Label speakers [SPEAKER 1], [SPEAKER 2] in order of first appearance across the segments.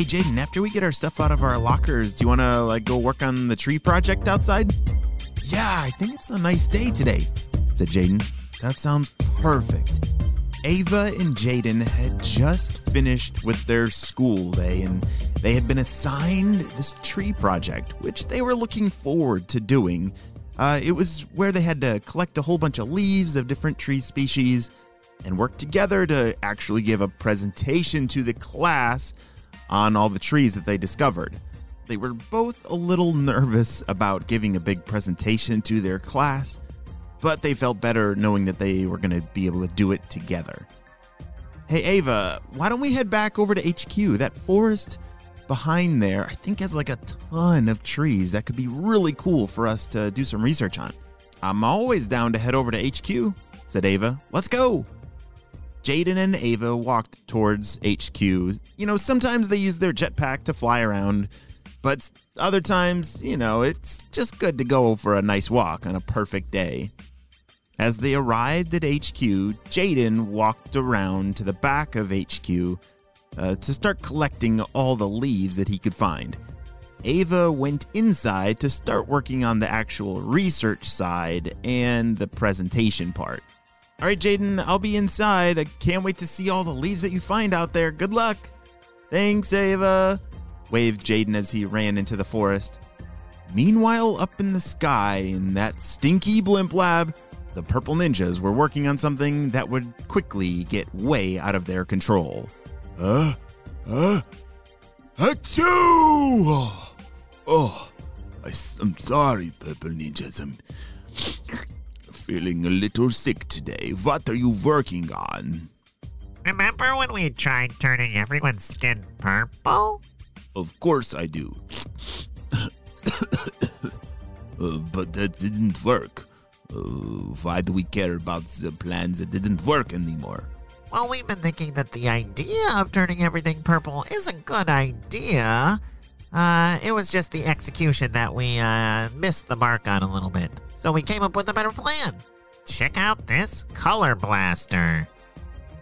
[SPEAKER 1] Hey Jaden, after we get our stuff out of our lockers, do you want to like go work on the tree project outside? Yeah, I think it's a nice day today, said Jaden. That sounds perfect. Ava and Jaden had just finished with their school day and they had been assigned this tree project, which they were looking forward to doing. Uh, it was where they had to collect a whole bunch of leaves of different tree species and work together to actually give a presentation to the class on all the trees that they discovered. They were both a little nervous about giving a big presentation to their class, but they felt better knowing that they were going to be able to do it together. Hey, Ava, why don't we head back over to HQ? That forest behind there, I think, has like a ton of trees that could be really cool for us to do some research on. I'm always down to head over to HQ, said Ava. Let's go. Jaden and Ava walked towards HQ. You know, sometimes they use their jetpack to fly around, but other times, you know, it's just good to go for a nice walk on a perfect day. As they arrived at HQ, Jaden walked around to the back of HQ uh, to start collecting all the leaves that he could find. Ava went inside to start working on the actual research side and the presentation part. All right, Jaden, I'll be inside. I can't wait to see all the leaves that you find out there. Good luck. Thanks, Ava, waved Jaden as he ran into the forest. Meanwhile, up in the sky, in that stinky blimp lab, the purple ninjas were working on something that would quickly get way out of their control.
[SPEAKER 2] Uh, uh, achoo! Oh, oh I, am sorry, purple ninjas. I'm feeling a little sick today. What are you working on?
[SPEAKER 3] Remember when we tried turning everyone's skin purple?
[SPEAKER 2] Of course I do. uh, but that didn't work. Uh, why do we care about the plans that didn't work anymore?
[SPEAKER 3] Well, we've been thinking that the idea of turning everything purple is a good idea. Uh, it was just the execution that we uh, missed the mark on a little bit. So we came up with a better plan. Check out this color blaster.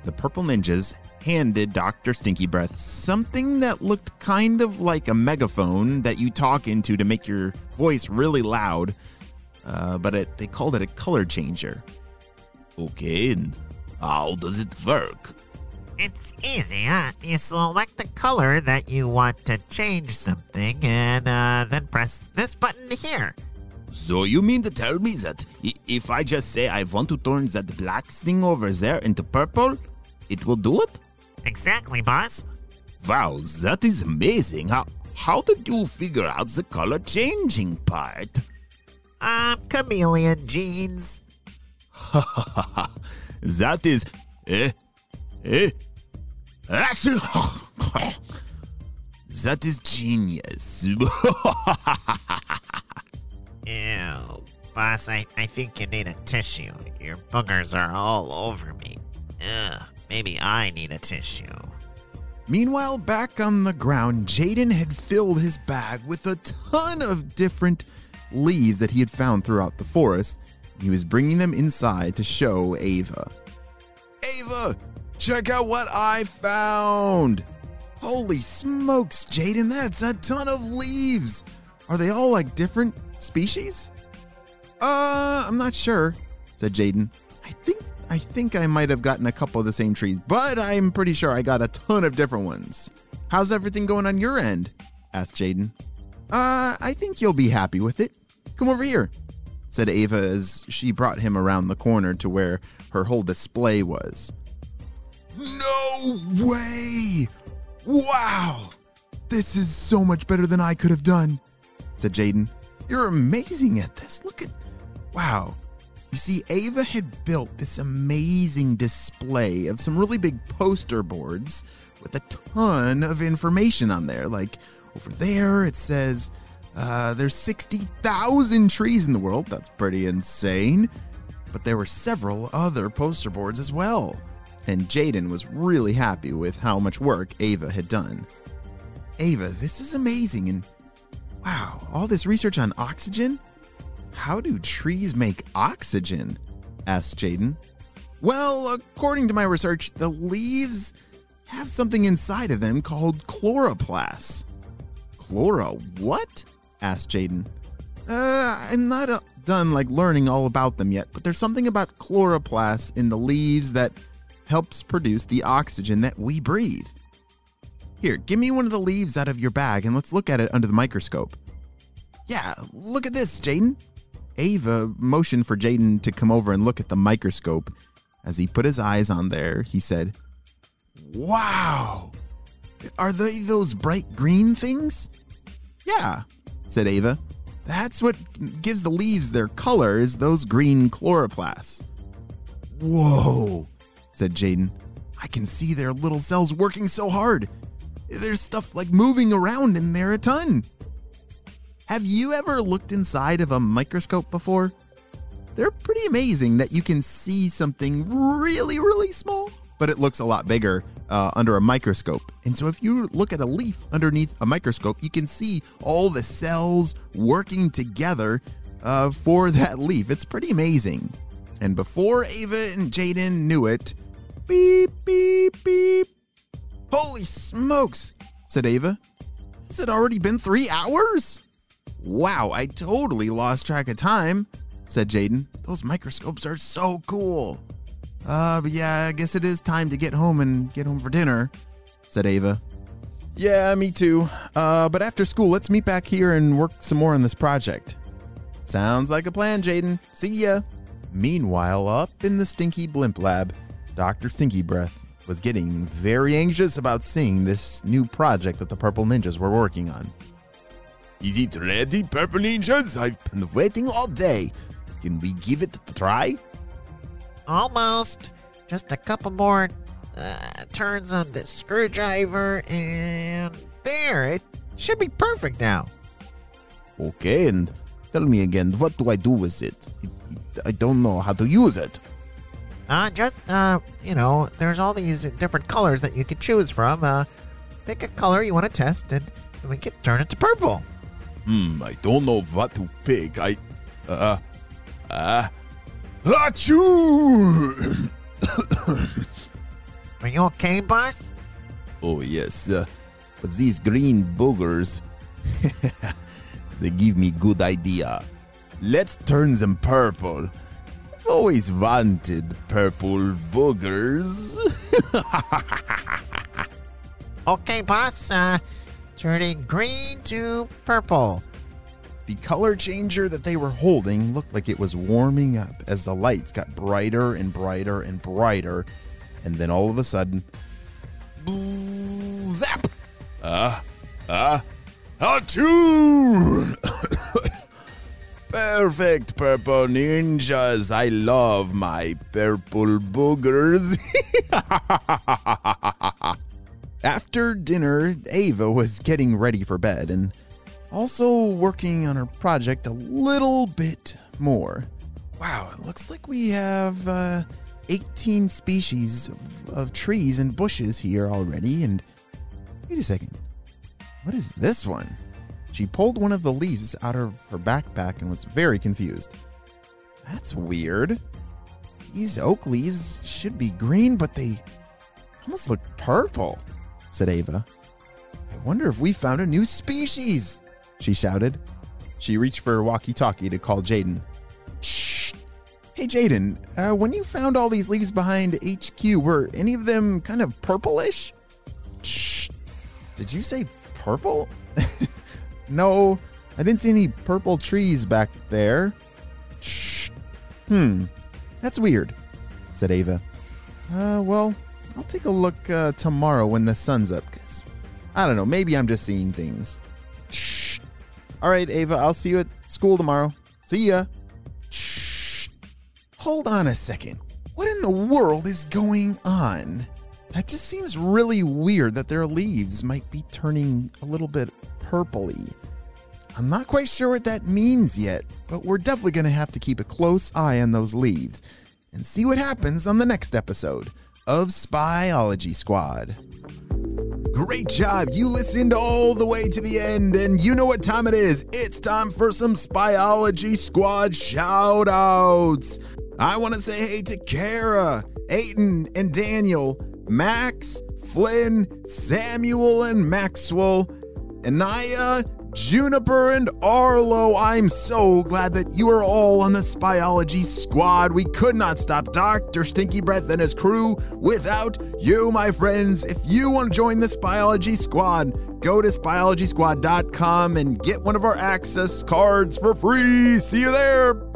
[SPEAKER 1] The purple ninjas handed Dr. Stinky Breath something that looked kind of like a megaphone that you talk into to make your voice really loud, uh, but it, they called it a color changer.
[SPEAKER 2] Okay, and how does it work?
[SPEAKER 3] It's easy. Huh? You select the color that you want to change something and uh, then press this button here.
[SPEAKER 2] So you mean to tell me that if I just say I want to turn that black thing over there into purple, it will do it?
[SPEAKER 3] Exactly, boss.
[SPEAKER 2] Wow, that is amazing. How how did you figure out the color changing part?
[SPEAKER 3] Um, chameleon genes.
[SPEAKER 2] that is eh eh that is genius.
[SPEAKER 3] Ew. Boss, I, I think you need a tissue. Your boogers are all over me. Ugh, maybe I need a tissue.
[SPEAKER 1] Meanwhile, back on the ground, Jaden had filled his bag with a ton of different leaves that he had found throughout the forest. He was bringing them inside to show Ava. Ava, check out what I found! Holy smokes, Jaden, that's a ton of leaves! Are they all like different species? Uh, I'm not sure, said Jaden. I think I think I might have gotten a couple of the same trees, but I'm pretty sure I got a ton of different ones. How's everything going on your end? asked Jaden. Uh, I think you'll be happy with it. Come over here, said Ava as she brought him around the corner to where her whole display was. No way! Wow! This is so much better than I could have done, said Jaden. You're amazing at this. Look at. Wow. You see, Ava had built this amazing display of some really big poster boards with a ton of information on there. Like over there, it says uh, there's 60,000 trees in the world. That's pretty insane. But there were several other poster boards as well. And Jaden was really happy with how much work Ava had done. Ava, this is amazing. And wow, all this research on oxygen? How do trees make oxygen? asked Jaden. Well, according to my research, the leaves have something inside of them called chloroplasts. Chloro what? asked Jaden. Uh, I'm not uh, done like learning all about them yet, but there's something about chloroplasts in the leaves that helps produce the oxygen that we breathe. Here, give me one of the leaves out of your bag and let's look at it under the microscope. Yeah, look at this, Jaden. Ava motioned for Jaden to come over and look at the microscope. As he put his eyes on there, he said, Wow! Are they those bright green things? Yeah, said Ava. That's what gives the leaves their color is those green chloroplasts. Whoa, said Jaden. I can see their little cells working so hard. There's stuff like moving around in there a ton. Have you ever looked inside of a microscope before? They're pretty amazing that you can see something really, really small, but it looks a lot bigger uh, under a microscope. And so if you look at a leaf underneath a microscope, you can see all the cells working together uh, for that leaf. It's pretty amazing. And before Ava and Jaden knew it, beep, beep, beep. Holy smokes, said Ava. Has it already been three hours? Wow, I totally lost track of time, said Jaden. Those microscopes are so cool. Uh, but yeah, I guess it is time to get home and get home for dinner, said Ava. Yeah, me too. Uh, but after school, let's meet back here and work some more on this project. Sounds like a plan, Jaden. See ya. Meanwhile, up in the Stinky Blimp Lab, Dr. Stinky Breath was getting very anxious about seeing this new project that the Purple Ninjas were working on.
[SPEAKER 2] Is it ready, Purple Ninjas? I've
[SPEAKER 1] Been waiting all day. Can we give it a try?
[SPEAKER 3] Almost. Just a couple more uh, turns on the screwdriver, and there. It should be perfect now.
[SPEAKER 1] Okay, and tell me again, what do I do with it? it, it I don't know how to use it.
[SPEAKER 3] Uh, just, uh, you know, there's all these different colors that you can choose from. Uh, pick a color you want to test, and we can turn it to purple.
[SPEAKER 2] Hmm, I don't know what to pick. I. Uh. Uh. Achoo!
[SPEAKER 3] Are you okay, boss?
[SPEAKER 2] oh, yes. Uh, but these green boogers. they give me good idea. Let's turn them purple. I've always wanted purple boogers.
[SPEAKER 3] Okay, boss. Uh, turning green to purple.
[SPEAKER 1] The color changer that they were holding looked like it was warming up as the lights got brighter and brighter and brighter. And then all of a sudden, zap!
[SPEAKER 2] Ah, ah, achoo! Perfect, purple ninjas. I love my purple boogers.
[SPEAKER 1] After dinner, Ava was getting ready for bed and also working on her project a little bit more. Wow, it looks like we have uh, 18 species of, of trees and bushes here already. And wait a second, what is this one? She pulled one of the leaves out of her backpack and was very confused. That's weird. These oak leaves should be green, but they almost look purple, said Ava. I wonder if we found a new species, she shouted. She reached for her walkie talkie to call Jaden. Shh. Hey, Jaden, uh, when you found all these leaves behind HQ, were any of them kind of purplish? Shh. Did you say purple? no, I didn't see any purple trees back there. Shh. Hmm. That's weird, said Ava. Uh, well, I'll take a look uh, tomorrow when the sun's up, because I don't know, maybe I'm just seeing things. Shh. All right, Ava, I'll see you at school tomorrow. See ya. Shh. Hold on a second. What in the world is going on? That just seems really weird that their leaves might be turning a little bit purpley. I'm not quite sure what that means yet, but we're definitely going to have to keep a close eye on those leaves and see what happens on the next episode of Spyology Squad. Great job. You listened all the way to the end, and you know what time it is. It's time for some Spyology Squad shoutouts. I want to say hey to Kara, Aiton, and Daniel, Max, Flynn, Samuel, and Maxwell, Anaya, Juniper, and Arlo. I'm so glad that you are all on the Spyology squad. We could not stop Dr. Stinky Breath and his crew without you, my friends. If you want to join the Spyology squad, go to spyologysquad.com and get one of our access cards for free. See you there.